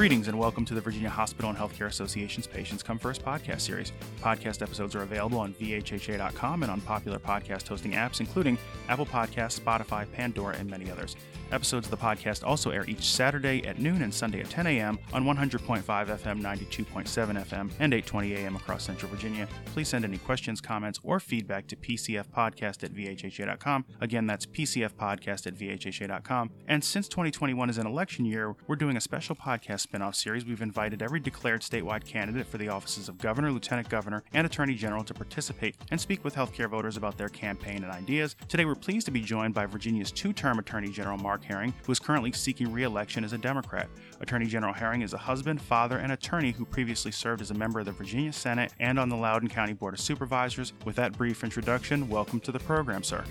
Greetings and welcome to the Virginia Hospital and Healthcare Association's Patients Come First podcast series. Podcast episodes are available on VHHA.com and on popular podcast hosting apps, including Apple Podcasts, Spotify, Pandora, and many others. Episodes of the podcast also air each Saturday at noon and Sunday at 10 a.m. on 100.5 FM, 92.7 FM, and 8:20 a.m. across Central Virginia. Please send any questions, comments, or feedback to PCFpodcast at VHHA.com. Again, that's PCFpodcast at VHHA.com. And since 2021 is an election year, we're doing a special podcast spin-off series. We've invited every declared statewide candidate for the offices of governor, lieutenant governor, and attorney general to participate and speak with healthcare voters about their campaign and ideas. Today, we're pleased to be joined by Virginia's two-term attorney general Mark Herring, who is currently seeking re-election as a Democrat. Attorney General Herring is a husband, father, and attorney who previously served as a member of the Virginia Senate and on the Loudoun County Board of Supervisors. With that brief introduction, welcome to the program, sir.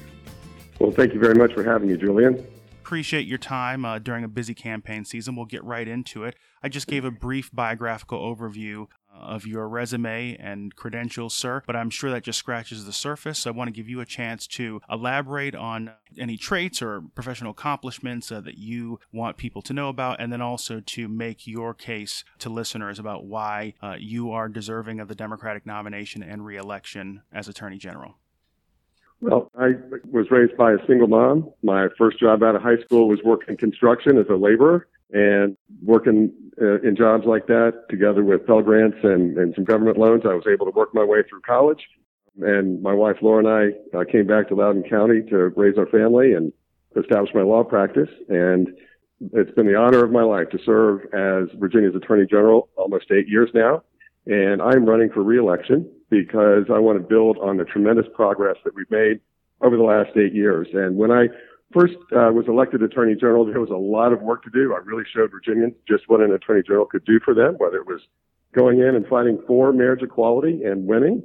Well, thank you very much for having me, Julian appreciate your time uh, during a busy campaign season. We'll get right into it. I just gave a brief biographical overview of your resume and credentials, sir, but I'm sure that just scratches the surface. So I want to give you a chance to elaborate on any traits or professional accomplishments uh, that you want people to know about, and then also to make your case to listeners about why uh, you are deserving of the Democratic nomination and reelection as Attorney General. Well, I was raised by a single mom. My first job out of high school was working construction as a laborer and working uh, in jobs like that together with Pell Grants and, and some government loans. I was able to work my way through college. And my wife Laura and I uh, came back to Loudoun County to raise our family and establish my law practice. And it's been the honor of my life to serve as Virginia's Attorney General almost eight years now. And I'm running for reelection because I want to build on the tremendous progress that we've made over the last eight years. And when I first uh, was elected Attorney General, there was a lot of work to do. I really showed Virginians just what an Attorney General could do for them, whether it was going in and fighting for marriage equality and winning,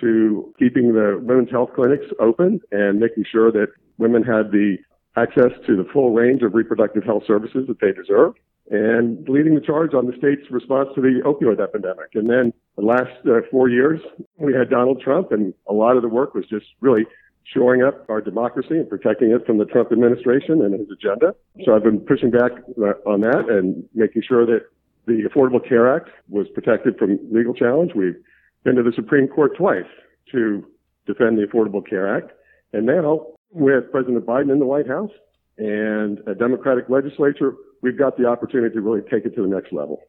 to keeping the women's health clinics open and making sure that women had the access to the full range of reproductive health services that they deserve and leading the charge on the state's response to the opioid epidemic. And then the last uh, four years, we had Donald Trump, and a lot of the work was just really shoring up our democracy and protecting it from the Trump administration and his agenda. So I've been pushing back uh, on that and making sure that the Affordable Care Act was protected from legal challenge. We've been to the Supreme Court twice to defend the Affordable Care Act. And now, with President Biden in the White House and a Democratic legislature, we've got the opportunity to really take it to the next level.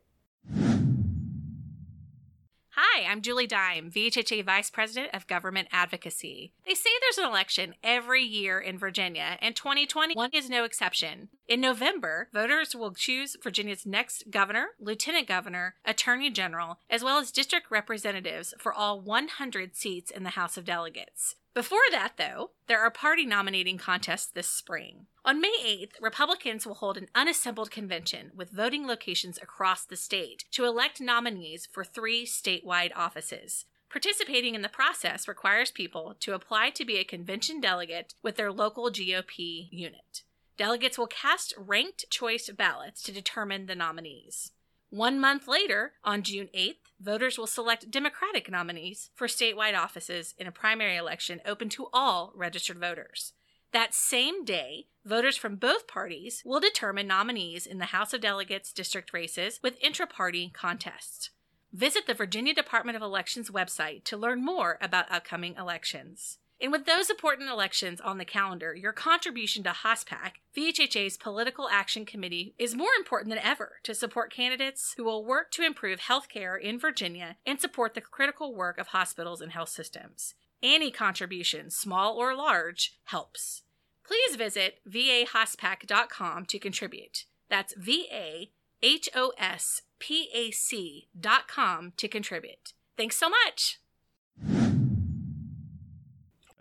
I'm Julie Dime, VHHA Vice President of Government Advocacy. They say there's an election every year in Virginia, and 2021 is no exception. In November, voters will choose Virginia's next governor, lieutenant governor, attorney general, as well as district representatives for all 100 seats in the House of Delegates. Before that, though, there are party nominating contests this spring. On May 8th, Republicans will hold an unassembled convention with voting locations across the state to elect nominees for three statewide offices. Participating in the process requires people to apply to be a convention delegate with their local GOP unit. Delegates will cast ranked choice ballots to determine the nominees. One month later, on June 8th, voters will select Democratic nominees for statewide offices in a primary election open to all registered voters. That same day, voters from both parties will determine nominees in the House of Delegates district races with intra party contests. Visit the Virginia Department of Elections website to learn more about upcoming elections. And with those important elections on the calendar, your contribution to HOSPAC, VHHA's Political Action Committee, is more important than ever to support candidates who will work to improve healthcare in Virginia and support the critical work of hospitals and health systems. Any contribution, small or large, helps. Please visit vahospac.com to contribute. That's V A H O S P A C.com to contribute. Thanks so much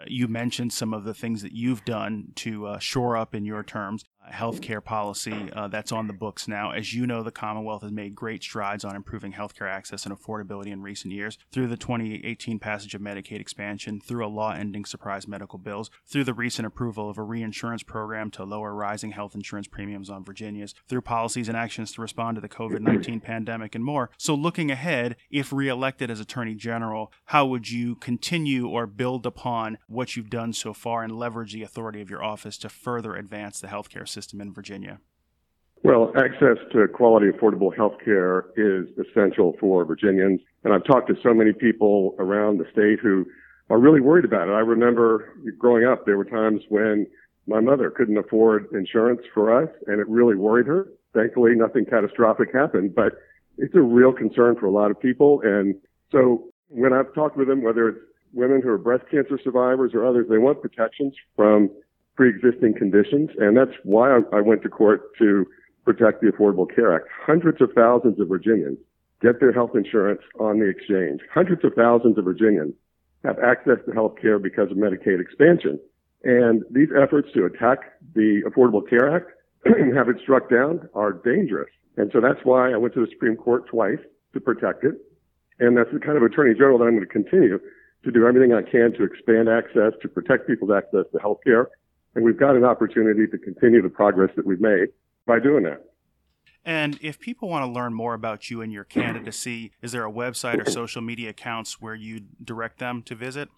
you mentioned some of the things that you've done to uh, shore up, in your terms, healthcare policy uh, that's on the books now. As you know, the Commonwealth has made great strides on improving healthcare access and affordability in recent years through the 2018 passage of Medicaid expansion, through a law ending surprise medical bills, through the recent approval of a reinsurance program to lower rising health insurance premiums on Virginians, through policies and actions to respond to the COVID 19 pandemic, and more. So, looking ahead, if reelected as Attorney General, how would you continue or build upon what you've done so far and leverage the authority of your office to further advance the healthcare system in Virginia? Well, access to quality, affordable health care is essential for Virginians. And I've talked to so many people around the state who are really worried about it. I remember growing up, there were times when my mother couldn't afford insurance for us and it really worried her. Thankfully, nothing catastrophic happened, but it's a real concern for a lot of people. And so when I've talked with them, whether it's women who are breast cancer survivors or others, they want protections from pre-existing conditions. And that's why I, I went to court to protect the Affordable Care Act. Hundreds of thousands of Virginians get their health insurance on the exchange. Hundreds of thousands of Virginians have access to health care because of Medicaid expansion. And these efforts to attack the Affordable Care Act and have it struck down are dangerous. And so that's why I went to the Supreme Court twice to protect it. And that's the kind of attorney general that I'm going to continue to do everything I can to expand access, to protect people's access to health care. And we've got an opportunity to continue the progress that we've made by doing that. And if people want to learn more about you and your candidacy, is there a website or social media accounts where you direct them to visit?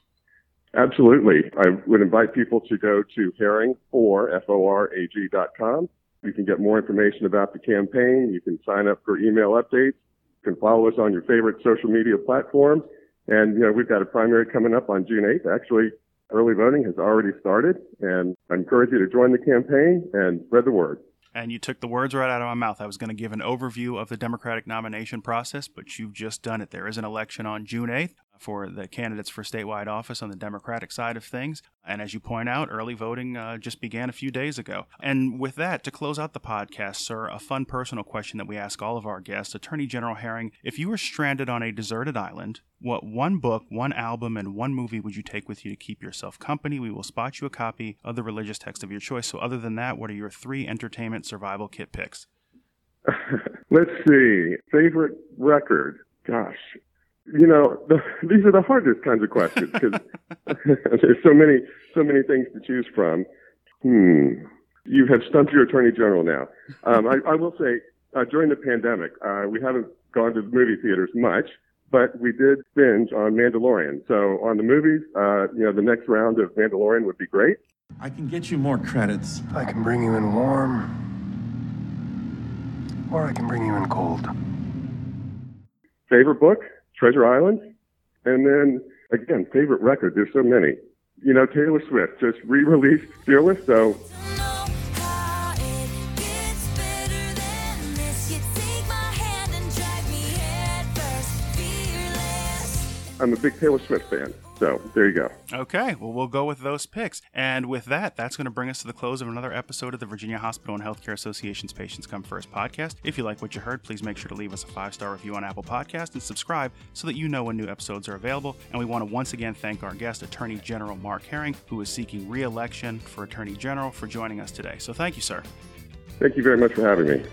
Absolutely. I would invite people to go to herring for F-O-R-A-G dot com. You can get more information about the campaign. You can sign up for email updates. You can follow us on your favorite social media platform. And, you know, we've got a primary coming up on June 8th. Actually, early voting has already started. And I encourage you to join the campaign and spread the word. And you took the words right out of my mouth. I was going to give an overview of the Democratic nomination process, but you've just done it. There is an election on June 8th for the candidates for statewide office on the Democratic side of things. And as you point out, early voting uh, just began a few days ago. And with that, to close out the podcast, sir, a fun personal question that we ask all of our guests Attorney General Herring, if you were stranded on a deserted island, what one book, one album, and one movie would you take with you to keep yourself company? We will spot you a copy of the religious text of your choice. So, other than that, what are your three entertainment survival kit picks? Let's see. Favorite record? Gosh, you know, the, these are the hardest kinds of questions because there's so many, so many things to choose from. Hmm. You have stumped your attorney general now. Um, I, I, will say, uh, during the pandemic, uh, we haven't gone to the movie theaters much, but we did binge on Mandalorian. So on the movies, uh, you know, the next round of Mandalorian would be great. I can get you more credits. I can bring you in warm, or I can bring you in cold. Favorite book? Treasure Island. And then again, favorite record. There's so many. You know, Taylor Swift just re-released Fearless, so I'm a big Taylor Swift fan. So there you go. Okay, well, we'll go with those picks. And with that, that's going to bring us to the close of another episode of the Virginia Hospital and Healthcare Association's Patients Come First podcast. If you like what you heard, please make sure to leave us a five star review on Apple Podcast and subscribe so that you know when new episodes are available. And we want to once again thank our guest, Attorney General Mark Herring, who is seeking re election for Attorney General, for joining us today. So thank you, sir. Thank you very much for having me.